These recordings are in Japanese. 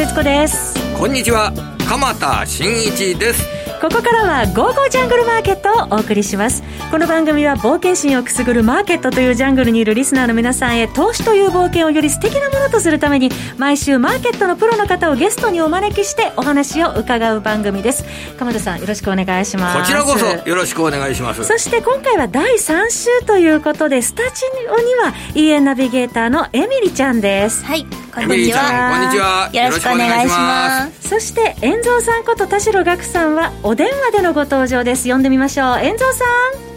節子です。こんにちは。鎌田新一です。ここからは「ゴーゴージャングルマーケット」をお送りしますこの番組は冒険心をくすぐるマーケットというジャングルにいるリスナーの皆さんへ投資という冒険をより素敵なものとするために毎週マーケットのプロの方をゲストにお招きしてお話を伺う番組です。鎌田さんよろしくお願いします。こちらこそよろしくお願いします。そして今回は第3週ということでスタジオには EN ナビゲーターのエミリちゃんですはいこんにちは。こんにちはよろしくお願いします。そして遠蔵さんこと田代岳さんはお電話でのご登場です。呼んでみましょう。遠蔵さん。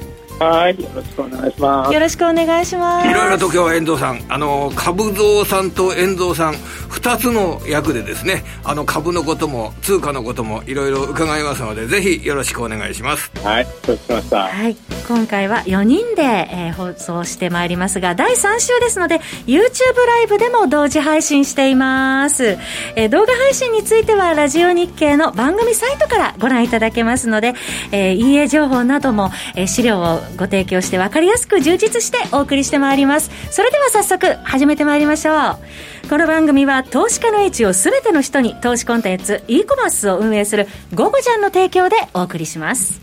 はい、よろしくお願いします。よろしくお願いします。いろいろと今日は遠藤さん、あの株蔵さんと遠藤さん二つの役でですね、あの株のことも通貨のこともいろいろ伺いますので、ぜひよろしくお願いします。はい、承知しました。はい、今回は4人で、えー、放送してまいりますが、第3週ですので、YouTube ライブでも同時配信しています。えー、動画配信についてはラジオ日経の番組サイトからご覧いただけますので、えー、EA 情報なども、えー、資料をご提供して分かりやすく充実してお送りしてまいります。それでは早速始めてまいりましょう。この番組は投資家の位置を全ての人に投資コンテンツ e コマースを運営する「ゴゴジャン」の提供でお送りします。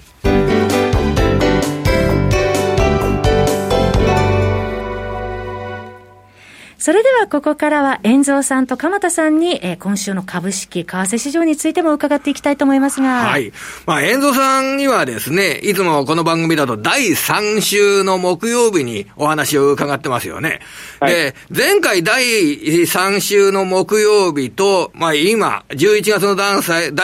それではここからは、遠蔵さんと鎌田さんに、えー、今週の株式、為替市場についても伺っていきたいと思いますが。はい。まあ、遠蔵さんにはですね、いつもこの番組だと第3週の木曜日にお話を伺ってますよね。はい、で、前回第3週の木曜日と、まあ今、11月の第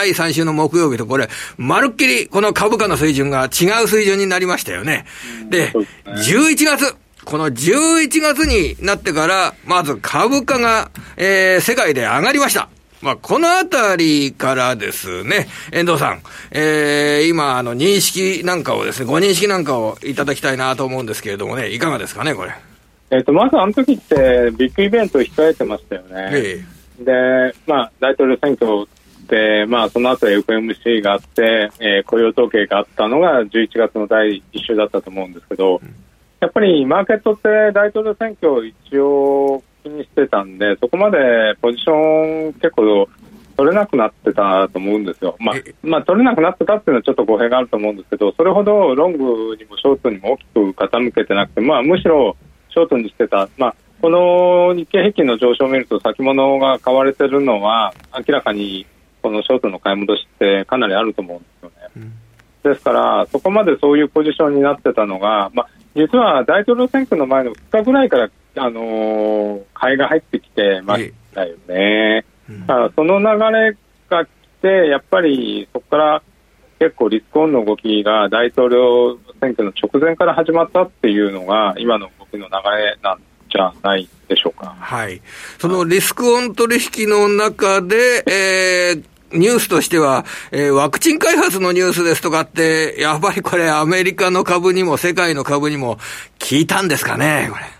3週の木曜日とこれ、まるっきりこの株価の水準が違う水準になりましたよね。で、11月、この11月になってから、まず株価が、えー、世界で上がりました。まあ、このあたりからですね、遠藤さん、えー、今、あの、認識なんかをですね、ご認識なんかをいただきたいなと思うんですけれどもね、いかがですかね、これ。えっ、と、まずあの時って、ビッグイベントを控えてましたよね。ええ、で、まあ、大統領選挙で、まあ、その後 FMC があって、えー、雇用統計があったのが11月の第1週だったと思うんですけど、うんやっぱりマーケットって大統領選挙を一応気にしてたんで、そこまでポジション結構取れなくなってたと思うんですよ。まあ、まあ、取れなくなってたっていうのはちょっと語弊があると思うんですけど、それほどロングにもショートにも大きく傾けてなくて、まあ、むしろショートにしてた。まあ、この日経平均の上昇を見ると先物が買われてるのは明らかにこのショートの買い戻しってかなりあると思うんですよね。うん、ですから、そこまでそういうポジションになってたのが、まあ、実は大統領選挙の前の2日ぐらいから、あのー、買いが入ってきてましたよね。うん、その流れが来て、やっぱりそこから結構リスクオンの動きが大統領選挙の直前から始まったっていうのが、今の動きの流れなんじゃないでしょうか。はい。そのリスクオン取引の中で、えー、ニュースとしては、えー、ワクチン開発のニュースですとかって、やっぱりこれアメリカの株にも世界の株にも効いたんですかね、これ。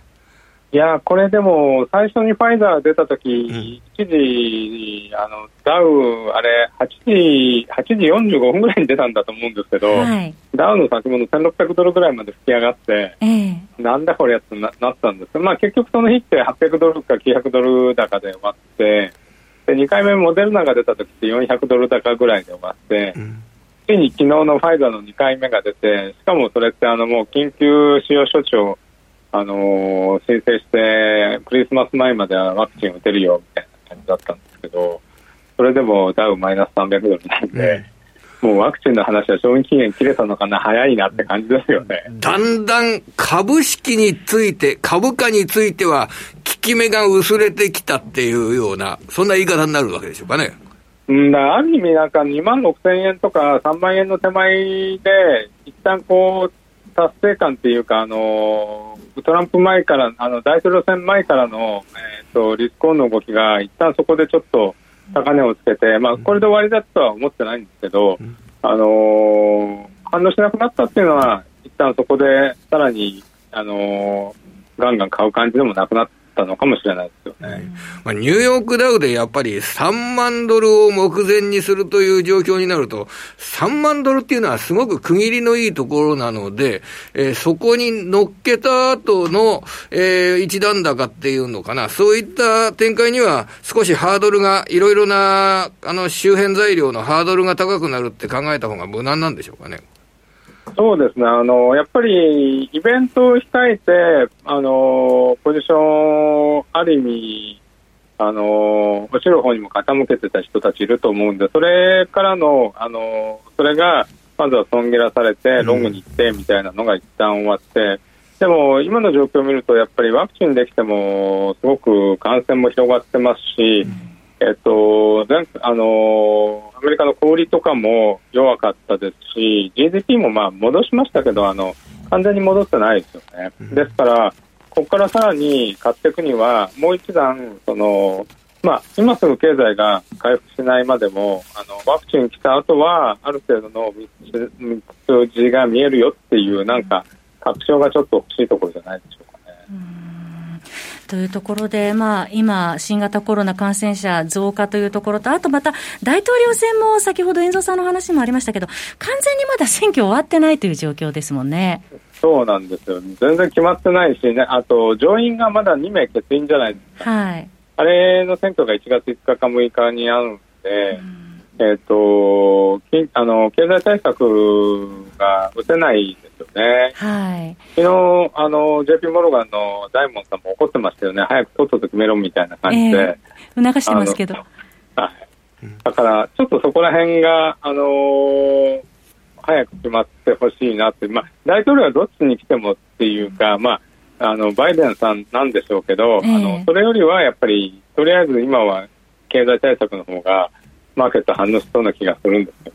いや、これでも、最初にファイザー出た時、うん、一時、あの、ダウ、あれ、8時、8時45分ぐらいに出たんだと思うんですけど、はい、ダウの先物1600ドルぐらいまで吹き上がって、えー、なんだこれやつななったんです。まあ結局その日って800ドルか900ドル高で終わって、で2回目モデルナが出た時って400ドル高ぐらいで終わって、うん、ついに昨日のファイザーの2回目が出てしかもそれってあのもう緊急使用処置を、あのー、申請してクリスマス前まではワクチン打てるよみたいな感じだったんですけどそれでもダウマイナス300ドルなんで。もうワクチンの話は賞味期限切れたのかな、早いなって感じですよね。だんだん株式について、株価については、効き目が薄れてきたっていうような、そんな言い方になるわけでしょうかね。うん、だある意味、なんか2万6千円とか3万円の手前で、一旦こう、達成感っていうか、あのトランプ前から、あの大統領選前からの、えーと、リスクオンの動きが、一旦そこでちょっと高値をつけて、まあ、これで終わりだとは思ってないんですけど、あのー、反応しなくなったっていうのは、一旦そこでさらに、あのー、ガンガン買う感じでもなくなっったのかもしれないですよね。まあ、ニューヨークダウでやっぱり3万ドルを目前にするという状況になると、3万ドルっていうのはすごく区切りのいいところなので、えー、そこに乗っけた後の、えー、一段高っていうのかな、そういった展開には少しハードルが、いろいろな、あの、周辺材料のハードルが高くなるって考えた方が無難なんでしょうかね。そうですね、あのやっぱりイベントを控えて、あのポジション、ある意味、あの落ちる方にも傾けてた人たちいると思うんで、それからの、あのそれがまずは損切らされて、ロングに行ってみたいなのが一旦終わって、うん、でも今の状況を見ると、やっぱりワクチンできても、すごく感染も広がってますし、えっと、あのアメリカの小売とかも弱かったですし、GDP もまあ戻しましたけど、あの完全に戻ってないですよね。ですから、ここからさらに買っていくには、もう一段、そのまあ、今すぐ経済が回復しないまでも、あのワクチン来た後は、ある程度の数字が見えるよっていう、なんか、確証がちょっと欲しいところじゃないでしょうかね。というところで、まあ、今、新型コロナ感染者増加というところと、あとまた大統領選も先ほど遠藤さんの話もありましたけど、完全にまだ選挙終わってないという状況ですもんね。そうなんですよ、全然決まってないしね、あと上院がまだ2名欠員じゃないですか、はい、あれの選挙が1月5日か6日にあるんで、うん。えっ、ー、と、あの、経済対策が打てないね。はい。昨日、あの、JP モルガンの大門さんも怒ってましたよね。早くとっとと決めろみたいな感じで。えー、促してますけど。はい。だから、ちょっとそこら辺が、あのー、早く決まってほしいなって、まあ、大統領はどっちに来てもっていうか、まあ、あの、バイデンさんなんでしょうけど、えー、あの、それよりはやっぱり、とりあえず今は経済対策の方が、マーケット反応しそうな気がするんですよ。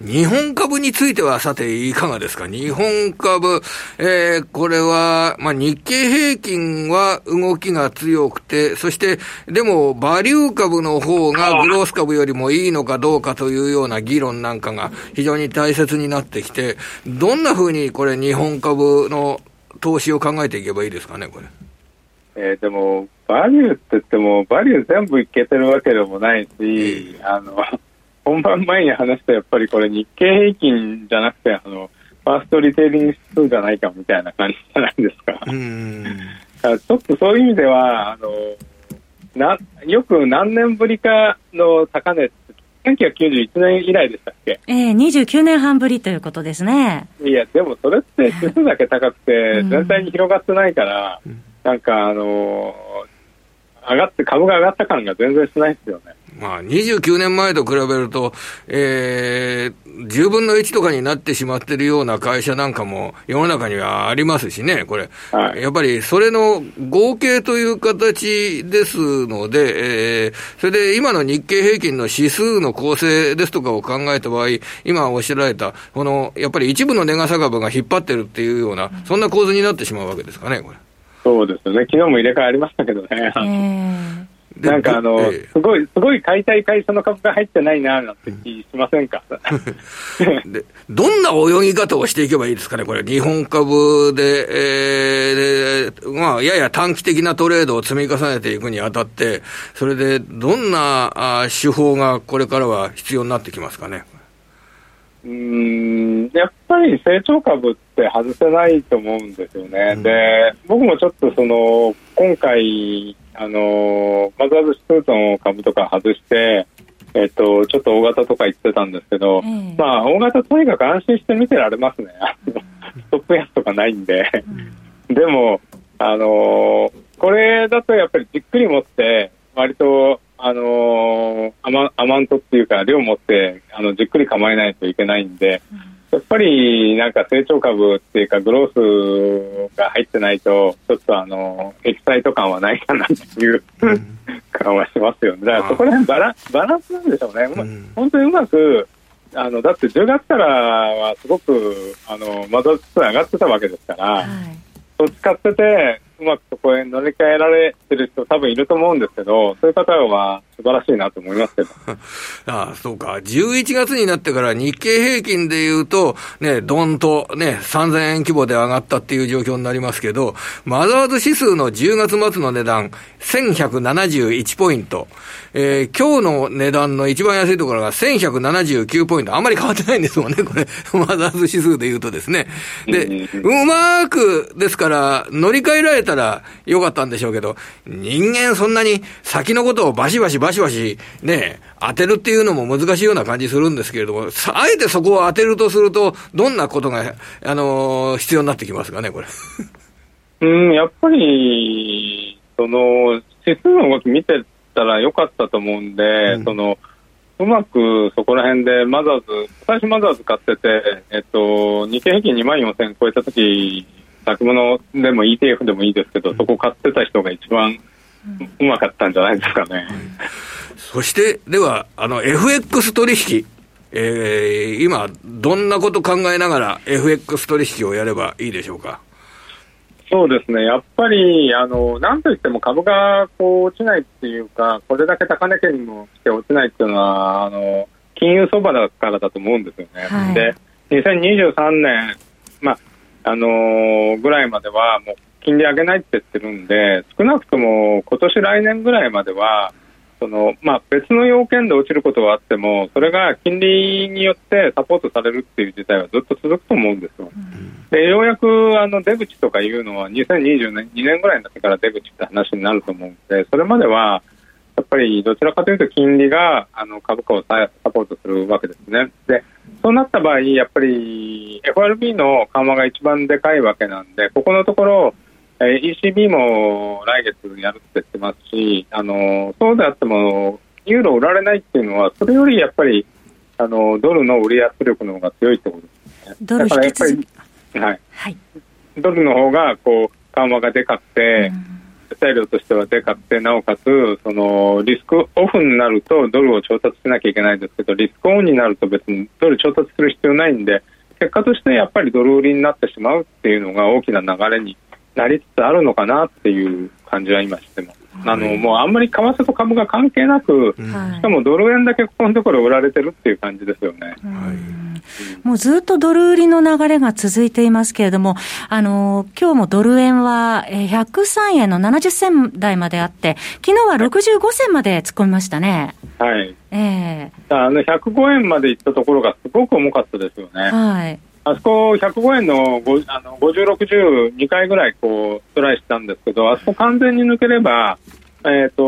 日本株については、さて、いかがですか？日本株、えー、これは、まあ、日経平均は動きが強くて、そして、でも、バリュー株の方がグロース株よりもいいのかどうかというような議論なんかが非常に大切になってきて、どんなふうにこれ、日本株の投資を考えていけばいいですかね、これ？えー、でも、バリューって言っても、バリュー全部いけてるわけでもないし、あの、本番前に話したやっぱりこれ日経平均じゃなくて、あの、ファーストリテイリング指数じゃないかみたいな感じじゃないですか。うんちょっとそういう意味では、あの、な、よく何年ぶりかの高値1991年以来でしたっけ？ええー、29年半ぶりということですね。いや、でもそれって指数だけ高くて、全体に広がってないから、うん、なんかあのー、上がって、株が上がった感が全然しないですよね。まあ、29年前と比べると、えー、10分の1とかになってしまっているような会社なんかも世の中にはありますしね、これ。はい、やっぱりそれの合計という形ですので、えー、それで今の日経平均の指数の構成ですとかを考えた場合、今おっしゃられた、この、やっぱり一部の値傘株が引っ張ってるっていうような、そんな構図になってしまうわけですかね、これ。そうですよね。昨日も入れ替えありましたけどね。えーなんかあの、えー、すごい、すごい買いたい会社の株が入ってないな、なんて気しませんか？でどんな泳ぎ方をしていけばいいですかね、これ、日本株で、えー、でまあ、やや短期的なトレードを積み重ねていくにあたって、それでどんなあ手法がこれからは必要になってきますかね？うんやっぱり成長株って外せないと思うんですよね、うん、で僕もちょっとその今回、あのマザーズ指数の株とか外して、えっと、ちょっと大型とか言ってたんですけど、まあ、大型とにかく安心して見てられますね、ストップ安とかないんで、でも、あのこれだとやっぱりじっくり持って、割とあのアマアマントっていうか量持ってあのじっくり構えないといけないんで、やっぱりなんか成長株っていうかグロースが入ってないとちょっとあのエキサイト感はないかなっていう感はしますよね。だからそこら辺バラバランスなんでしょうね。うん、本当にうまくあのだって10月からはすごくあのマザーズ上がってたわけですから、はい、そっち買っててうまくそこへ乗り換えられてる人多分いると思うんですけど、そういう方は素晴らしいなと思いますけど。ああ、そうか。11月になってから日経平均で言うと、ね、どんとね、3000円規模で上がったっていう状況になりますけど、マザーズ指数の10月末の値段、1171ポイント。えー、今日の値段の一番安いところが1179ポイント。あんまり変わってないんですもんね、これ。マザーズ指数で言うとですね。で、うまく、ですから、乗り換えられたらよかったんでしょうけど、人間そんなに先のことをバシバシバシバシね、当てるっていうのも難しいような感じするんですけれども、あえてそこを当てるとすると、どんなことが、あのー、必要になってきますかね、これ。うん、やっぱり、その、指数の動き見てたらよかったと思うんで、うん、その、うまくそこら辺でマザーズ、最初マザーズ買ってて、えっと、日経平均2万4000超えた時先物でも ETF でもいいですけど、そこ買ってた人が一番うまかったん。じゃないですかね。そして、では、あの、FX 取引。えー、今、どん。なこと考えながら FX 取引をやればいいでしょうか。そうですね、やっぱり、あの、なん。といっても株がこう落ちないっていうか、これだけ高値圏にも来て落ちないっていうのは、あの、金融相場だからだと思うん。ですよね。はい、で、2023年、まあ、あのー、ぐらいまではもう金利上げないって言ってるんで、少なくとも今年来年ぐらいまでは、そのまあ、別の要件で落ちることはあっても、それが金利によってサポートされるっていう事態はずっと続くと思うんですよ。でようやくあの出口とかいうのは2020年2年ぐらいになってから出口って話になると思うんで、それまではやっぱりどちらかというと金利があの株価をサポートするわけですね。でそうなった場合、やっぱり FRB の緩和が一番でかいわけなんで、ここのところ、えー、ECB も来月やるって言ってますし、あのそうであっても、ユーロ売られないっていうのは、それよりやっぱりあのドルの売り圧力の方が強いってことですね。ドルだからやっぱり、はい、はい、ドルの方がこう緩和がでかくて、うん。材料としてはでかくて、なおかつ、そのリスクオフになるとドルを調達しなきゃいけないんですけど、リスクオンになると別にドル調達する必要ないんで、結果としてやっぱりドル売りになってしまうっていうのが大きな流れになりつつあるのかなっていう感じは今してます。あのもうあんまり為替と株が関係なく、しかもドル円だけここのところ売られてるっていう感じですよね。もうずっとドル売りの流れが続いていますけれども、あの今日もドル円は103円の70銭台まであって、昨日は65銭まで突っ込みましたね。はい。ええー、あの105円まで行ったところがすごく重かったですよね。はい。あそこ105円のあの50、60、2回ぐらいこうトライしたんですけど、あそこ完全に抜ければ、えーと、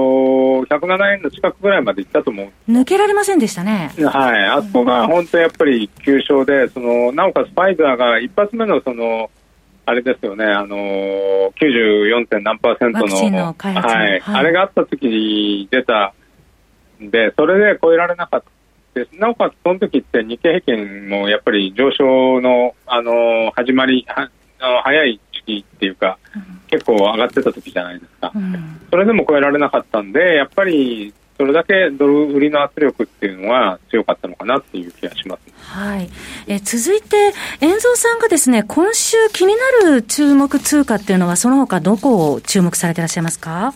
107円の近くぐらいまでいったと思う。抜けられませんでしたね、はい、あそこが本当やっぱり急所で、そのなおかつファイザーが一発目のそのあれですよね、あの 94. 何パーセントのはい、はい、あれがあった時に出たんで、それで超えられなかった。なおかつ、その時って日経平均もやっぱり上昇の、あの始まりは早い時期っていうか、結構上がってた時じゃないですか、うん、それでも超えられなかったんで、やっぱりそれだけドル売りの圧力っていうのは強かったのかなっていう気がします。はい。え続いて、遠蔵さんがですね、今週気になる注目通貨っていうのは、その他どこを注目されていらっしゃいますか？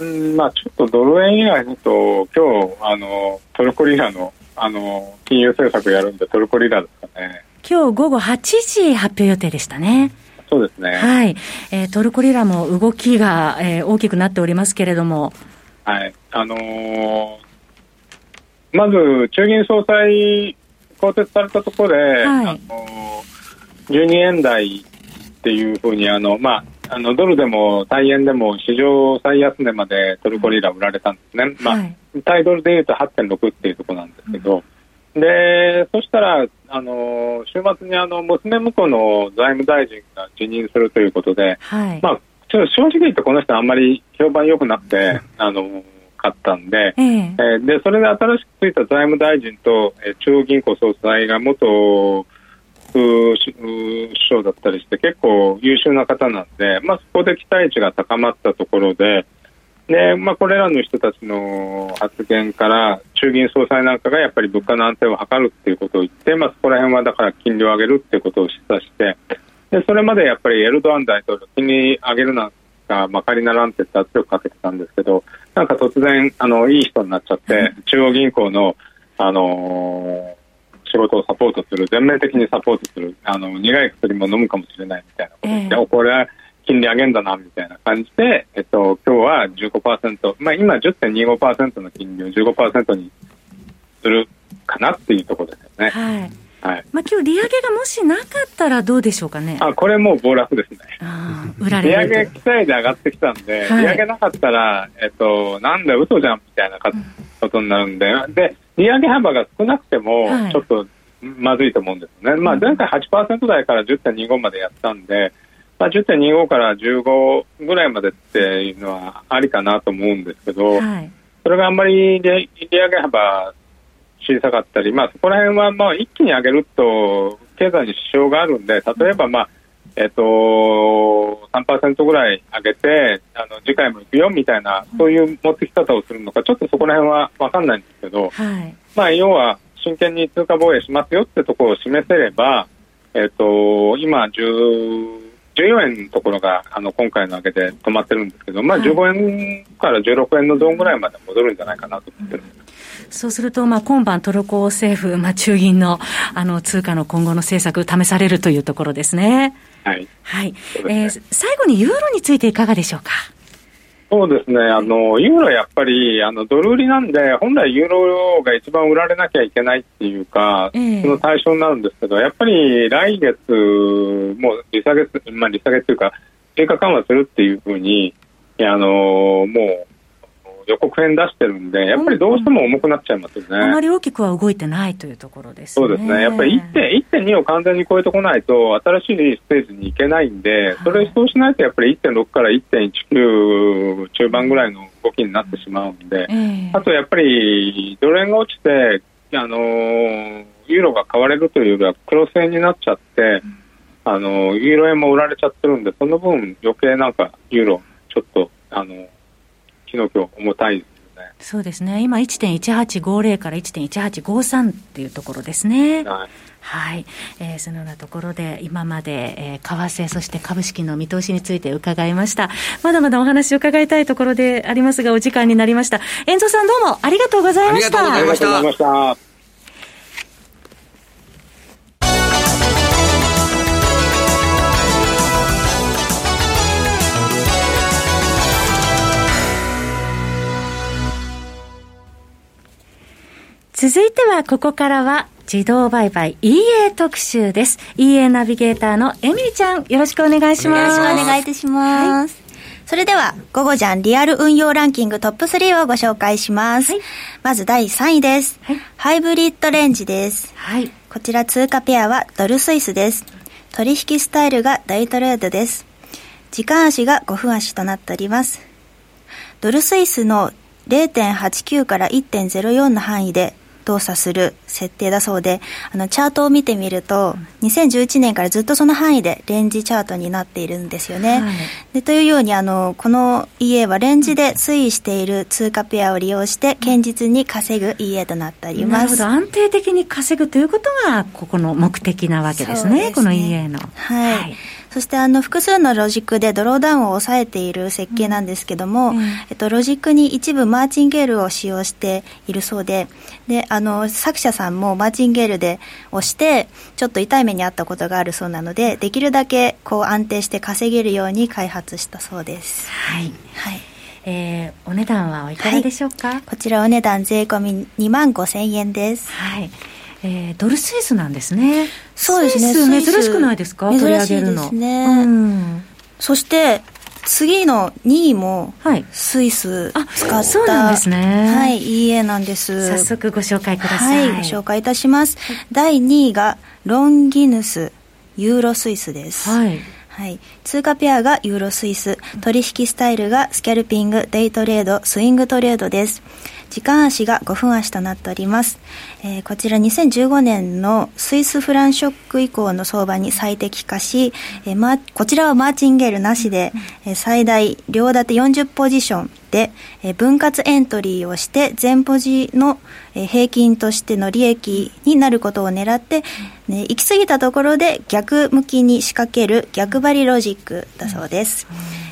うんまあ、ちょっとドル円以外だと、今日あのトルコリラのあの金融政策やるんで、トルコリラですかね。今日午後8時発表予定でしたね。そうですね。はい。えー、トルコリラも動きが、えー、大きくなっておりますけれども。はい。あのー、まず、中銀総裁、更迭されたところで、はい、あのー、12円台っていうふうに、あの、まあ、あのドルでも対円でも史上最安値までトルコリラ売られたんですね、はい、まあ、対ドルでいうと8.6っていうところなんですけど、うん、でそしたら、あの週末にあの娘婿の財務大臣が辞任するということで、はい、まあ、ちょっと正直言ってこの人あんまり評判良くなくて、あのかったんで、えー、えー、でそれで新しくついた財務大臣と、えー、中央銀行総裁が元首相だったりして結構優秀な方なんで、まあ、そこで期待値が高まったところで、で、まあ、これらの人たちの発言から中銀総裁なんかがやっぱり物価の安定を図るっていうことを言って、まあ、そこら辺はだから金利を上げるっていうことを示唆してでそれまでやっぱりエルドアン大統領金利上げるなんか、まあ、カリナランテって圧力かけてたんですけど、なんか突然、あの、いい人になっちゃって、中央銀行の、あのー、仕事をサポートする、全面的にサポートする、あの、苦い薬も飲むかもしれないみたいなことで、えー、これは金利上げんだな、みたいな感じで、えっと、今日は15%、まあ、今10.25%の金利を15%にするかなっていうところですよね。はいはい。まあ今日利上げがもしなかったらどうでしょうかね。あこれもう暴落ですね。あ売られ利上げ期待で上がってきたんで、はい、利上げなかったら、えっと、なんだ、嘘じゃんみたいなことになるんで、うん、で、利上げ幅が少なくても、ちょっとまずいと思うんですね。はい、まあ前回8%台から10.25までやったんで、まあ、10.25から15ぐらいまでっていうのはありかなと思うんですけど、はい、それがあんまり利上げ幅小さかったり、まあ、そこら辺はまあ一気に上げると経済に支障があるんで、例えば、まあえっと、3%ぐらい上げてあの次回も行くよみたいなそういう持ってき方をするのかちょっとそこら辺は分かんないんですけど、はい、まあ、要は真剣に通貨防衛しますよってところを示せれば、えっと、今10 14円のところがあの今回の上げで止まってるんですけど、まあ、15円から16円のゾーンぐらいまで戻るんじゃないかなと思ってるんです。そうすると、まあ、今晩トルコ政府、まあ、中銀のあの通貨の今後の政策、試されるというところですね。はい。はい。ね、えー、最後にユーロについていかがでしょうか？そうですね、あのユーロやっぱりあのドル売りなんで、本来ユーロが一番売られなきゃいけないっていうか、えー、その対象になるんですけど、やっぱり来月も利下げ、まあ、利下げっていうか、追加緩和するっていうふうに、あのもう予告編出してるんで、やっぱりどうしても重くなっちゃいますよね。あまり大きくは動いてないというところですね。そうですね。やっぱり1.2を完全に超えてこないと、新しいステージに行けないんで、それそうしないとやっぱり1.6から1.19中盤ぐらいの動きになってしまうんで、あとやっぱりドル円が落ちて、あのユーロが買われるというよりは黒線になっちゃって、あのユーロ円も売られちゃってるんで、その分余計なんかユーロちょっとあの昨日今日重たいですよね。そうですね。今1.1850から1.1853っていうところですね。はい。はい、えー、そのようなところで今まで、えー、為替そして株式の見通しについて伺いましたまだまだお話を伺いたいところでありますがお時間になりました遠藤さんどうもありがとうございましたありがとうございました続いてはここからは自動売買 EA 特集です。EA ナビゲーターのエミリちゃん、よろしくお願いします。よろしくお願いいたします。はい、それでは、午後じゃんリアル運用ランキングトップ3をご紹介します。はい、まず第3位です、はい。ハイブリッドレンジです。はい、こちら通貨ペアはドルスイスです。取引スタイルがダイトレードです。時間足が5分足となっております。ドルスイスの0.89から1.04の範囲で動作する設定だそうで、あの、チャートを見てみると、2011年からずっとその範囲でレンジチャートになっているんですよね。はい、でというように、あの、この EA はレンジで推移している通貨ペアを利用して、堅実に稼ぐ EA となっております。なるほど。安定的に稼ぐということが、ここの目的なわけですね。すねこの EA の。はい、はいそしてあの複数のロジックでドローダウンを抑えている設計なんですけども、うん、えっと、ロジックに一部マーチンゲールを使用しているそうでであの作者さんもマーチンゲールで押してちょっと痛い目にあったことがあるそうなのでできるだけこう安定して稼げるように開発したそうです。はい、はい。えー、お値段はいかがでしょうか、はい、こちらお値段税込み2万5千円です。はいえー、ドルスイスなんですね。そうですね。珍しくないですか？取り上げるの。ね、うん、そして、次の2位もスイス使った、はい、そうなんですね。はい、EA なんです。早速ご紹介ください。はい、ご紹介いたします。はい、第2位がロンギヌスユーロスイスです。はい。はい、通貨ペアがユーロスイス、取引スタイルがスキャルピング、デイトレード、スイングトレードです。時間足が5分足となっております、えー、こちら2015年のスイスフランショック以降の相場に最適化し、えーま、こちらはマーチンゲールなしで、えー、最大両立て40ポジションで、えー、分割エントリーをして全ポジの、えー、平均としての利益になることを狙って、ね、行き過ぎたところで逆向きに仕掛ける逆張りロジックだそうです、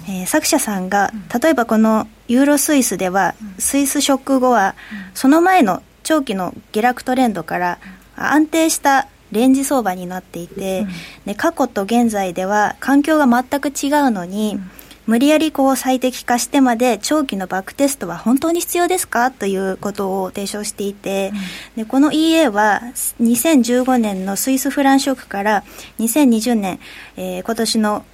えー、作者さんが例えばこのユーロスイスでは、スイスショック後は、その前の長期の下落トレンドから安定したレンジ相場になっていて、で過去と現在では環境が全く違うのに、無理やりこう最適化してまで長期のバックテストは本当に必要ですか？ということを提唱していて、うん、でこの EA は2015年のスイスフランショックから2020年、えー、今年の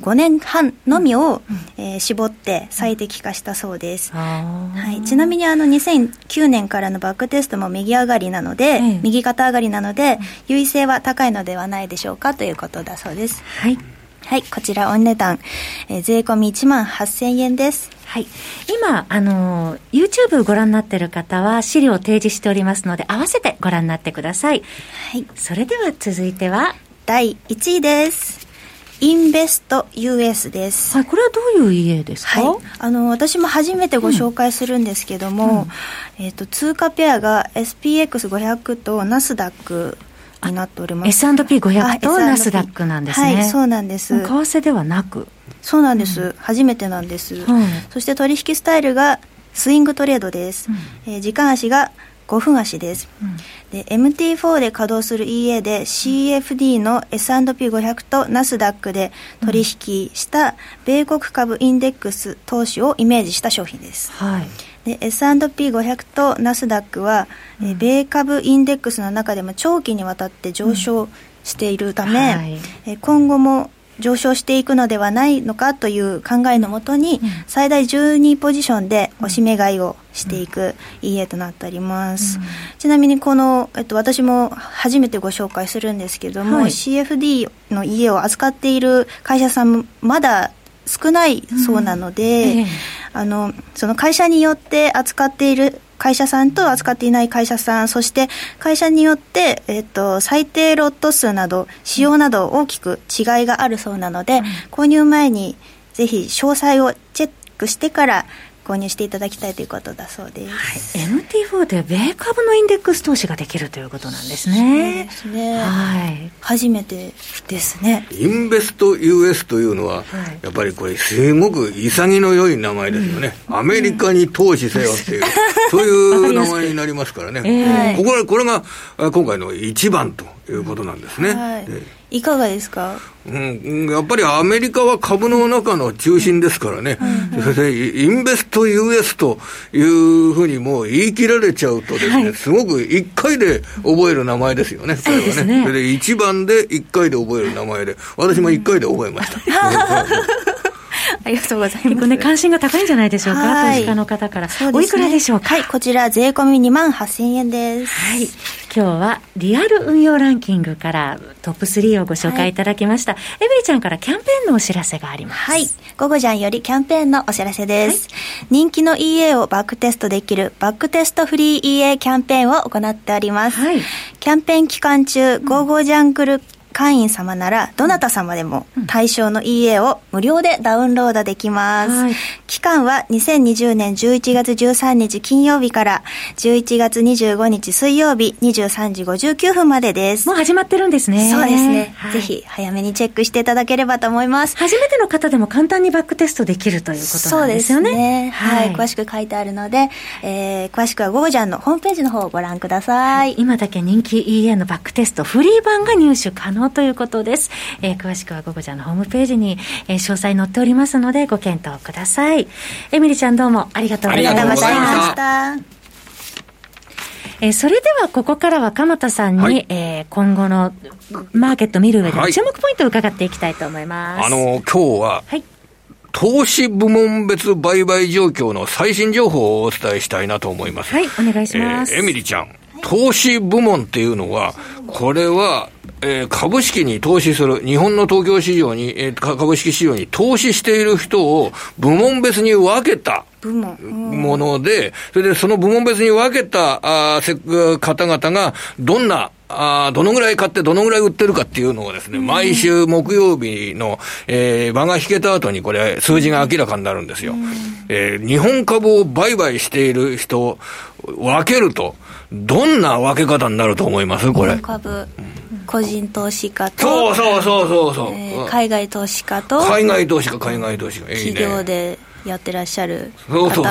5年半のみを、うん、えー、絞って最適化したそうです、はい、ちなみにあの2009年からのバックテストも右上がりなので、右肩上がりなので優位性は高いのではないでしょうかということだそうですはいはい、こちらお値段、えー、税込み1万8000円です。はい。今、あの、YouTube ご覧になっている方は資料を提示しておりますので、合わせてご覧になってください。はい。それでは続いては、第1位です。インベスト US です。はい、これはどういう家ですか、はい、あの、私も初めてご紹介するんですけども、うん、えっ、ー、と、通貨ペアが SPX500 とナスダックになっております。S&P500 とナスダックなんですね。はい、そうなんです。為替ではなく。そうなんです。うん、初めてなんです、うん、そして取引スタイルがスイングトレードです。うん、えー、時間足が5分足です。うん、で MT4 で稼働する EA で CFD の S&P500 とナスダックで取引した米国株インデックス投資をイメージした商品です。はい。で S&P500 とナスダックは、うん、え米株インデックスの中でも長期にわたって上昇しているため、うん。はい、え今後も上昇していくのではないのかという考えのもとに、うん、最大12ポジションでおしめ買いをしていく EA となっております、うん、ちなみにこの、えっと、私も初めてご紹介するんですけども、はい、CFD の家を扱っている会社さんまだ少ないそうなので、うんええ、あのその会社によって扱っている会社さんと扱っていない会社さんそして会社によって、えっと、最低ロット数など仕様など大きく違いがあるそうなので、うん、購入前にぜひ詳細をチェックしてから購入していただきたいということだそうです、はい、MT4 で米株のインデックス投資ができるということなんですね。そうですね、はい、初めてですね。インベスト US というのは、はい、やっぱりこれすごく潔の良い名前ですよね、うん、アメリカに投資せよっていう、そういう名前になりますからね、えー、こここれが今回の一番ということなんですね、はい、いかがですか、うん、やっぱりアメリカは株の中の中心ですからね、でインベスト US というふうにもう言い切られちゃうとですね、はい、すごく1回で覚える名前ですよね、それはね。それで1番で1回で覚える名前で、私も1回で覚えました。ありがとうございます。結構ね、関心が高いんじゃないでしょうか、投資家の方から。ね、おいくらでしょうか？はい、こちら税込み2万8000円です。はい。今日はリアル運用ランキングからトップ3をご紹介いただきました。はい、エビーちゃんからキャンペーンのお知らせがあります。はい。午後じゃんよりキャンペーンのお知らせです。はい、人気の EA をバックテストできるバックテストフリー EA キャンペーンを行っております。はい。キャンペーン期間中、ゴーゴージャングル会員様なら、どなた様でも対象の EA を無料でダウンロードできます。はい、期間は2020年11月13日金曜日から11月25日水曜日23時59分までです。もう始まってるんですね。そうですね。はい、ぜひ早めにチェックしていただければと思います。初めての方でも簡単にバックテストできるということなんですよね。そうですね。はい、詳しく書いてあるので、えー、詳しくはゴージャンのホームページの方をご覧ください。今だけ人気 EA のバックテストフリー版が入手可能能ということです。えー、詳しくはゴゴちゃんのホームページに、えー、詳細載っておりますのでご検討ください。エミリちゃんどうもありがとうございました。えー、それではここからは鎌田さんに、はい、えー、今後のマーケット見る上で注目ポイントを伺っていきたいと思います。はい、あの、今日は、はい投資部門別売買状況の最新情報をお伝えしたいなと思います。はい、お願いします。えー、エミリちゃん、投資部門っていうのは、これは、えー、株式に投資する、日本の東京市場に、えー、株式市場に投資している人を部門別に分けたもので、それでその部門別に分けたあ方々が、どんなあどのぐらい買ってどのぐらい売ってるかっていうのをですね、毎週木曜日の、えー、場が引けた後にこれ、数字が明らかになるんですよ。えー、日本株を売買している人を分けると、どんな分け方になると思います？これ。株。個人投資家とそうそうそうそうそう、えー、海外投資家と海外投資家海外投資家。企業でやってらっしゃる方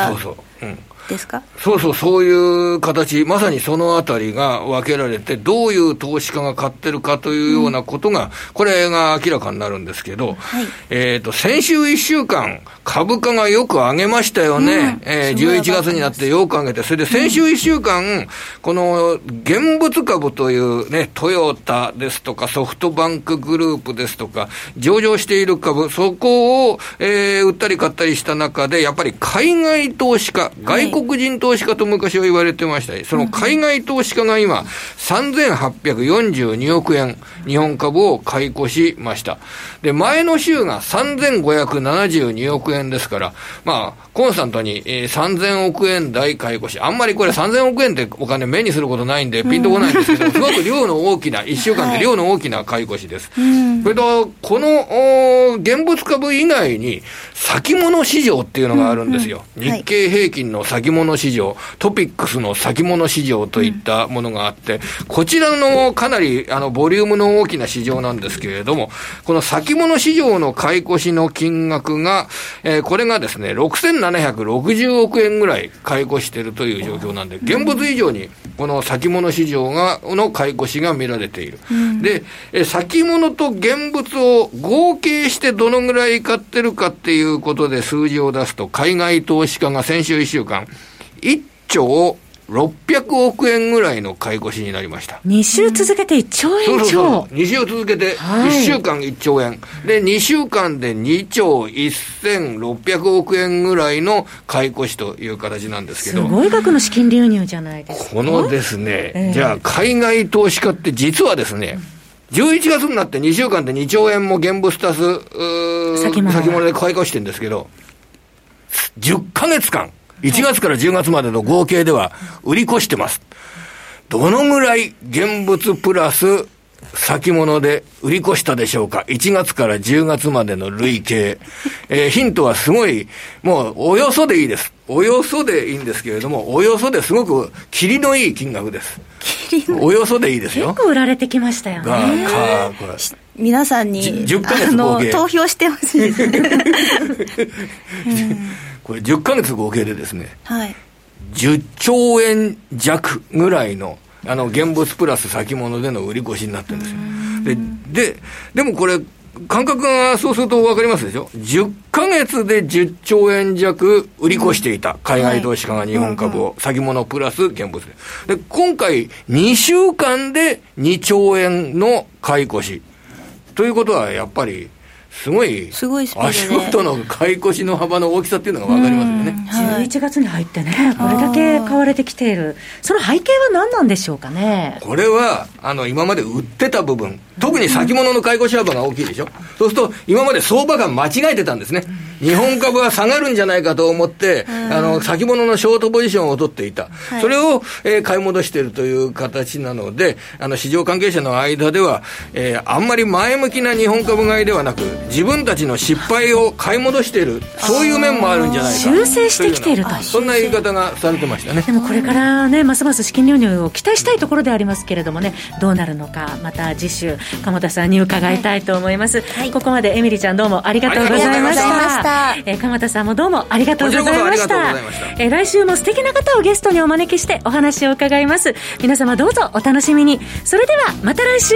そうそうそうそう、うんですか？そうそう、そういう形、まさにそのあたりが分けられて、どういう投資家が買ってるかというようなことが、うん、これが明らかになるんですけど、はい、えっ、と、先週1週間、株価がよく上げましたよね。うん、えー、11月になってよく上げて、それで先週1週間、うん、この現物株というね、トヨタですとかソフトバンクグループですとか、上場している株、そこを、えー、売ったり買ったりした中で、やっぱり海外投資家、外国人投資家と昔は言われてました。その海外投資家が今、3842億円、日本株を買い越しました。で、前の週が3572億円ですから、まあ、コンスタントに、えー、3000億円台買い越し、あんまりこれ3000億円ってお金目にすることないんで、ピンとこないんですけど、すごく量の大きな、1週間で量の大きな買い越しです。はい、それと、この、現物株以外に、先物市場っていうのがあるんですよ。うんうん、日経平均の先物市場、トピックスの先物市場といったものがあって、こちらのかなり、あの、ボリュームの大きな市場なんですけれども、この先物市場の買い越しの金額が、えー、これがですね、6760億円ぐらい買い越しているという状況なんで、現物以上にこの先物市場が、の買い越しが見られている。うん、で、え先物と現物を合計してどのぐらい買ってるかっていうことで数字を出すと、海外投資家が先週1週間、1兆600億円ぐらいの買い越しになりました。2週続けて1兆円超、そうそうそう2週続けて、1週間1兆円、はい、で、2週間で2兆1600億円ぐらいの買い越しという形なんですけど。すごい額の資金流入じゃないですか。このですね、えー、じゃあ海外投資家って実はですね、11月になって2週間で2兆円も現物足す、先物で買い越してるんですけど、10ヶ月間、1月から10月までの合計では売り越してます。どのぐらい現物プラス先物で売り越したでしょうか ?1 月から10月までの累計。えー、ヒントはすごい、もうおよそでいいです。およそでいいんですけれども、およそですごく霧のいい金額です。およそでいいですよ。結構売られてきましたよね。かこれ皆さんに、10ヶ月合計。投票してほしいですね。これ10ヶ月合計でですね、はい、10兆円弱ぐらいの、あの、現物プラス先物での売り越しになってるんですよ。で、で、でもこれ、感覚がそうすると分かりますでしょ ?10 ヶ月で10兆円弱売り越していた、海外投資家が日本株を、先物プラス現物で。で、今回2週間で2兆円の買い越し。ということはやっぱり、すごい、すごいスピード足元の買い越しの幅の大きさっていうのが分かりますよね。はい、11月に入ってね、これだけ買われてきている、その背景は何なんでしょうかね？これは、あの、今まで売ってた部分、特に先物の買い越し幅が大きいでしょ。そうすると、今まで相場が間違えてたんですね。日本株は下がるんじゃないかと思って、あの、先物のショートポジションを取っていた。はい、それを、えー、買い戻しているという形なので、あの、市場関係者の間では、えー、あんまり前向きな日本株買いではなく、自分たちの失敗を買い戻している、そういう面もあるんじゃないか。修正してきていると。そんな言い方がされてましたね。でもこれからね、ますます資金流入を期待したいところでありますけれどもね、どうなるのか、また次週、鎌田さんに伺いたいと思います。はい、ここまでエミリちゃんどうもありがとうございました。えー、鎌田さんもどうもありがとうございました。えー、来週も素敵な方をゲストにお招きしてお話を伺います。皆様どうぞお楽しみに。それではまた来週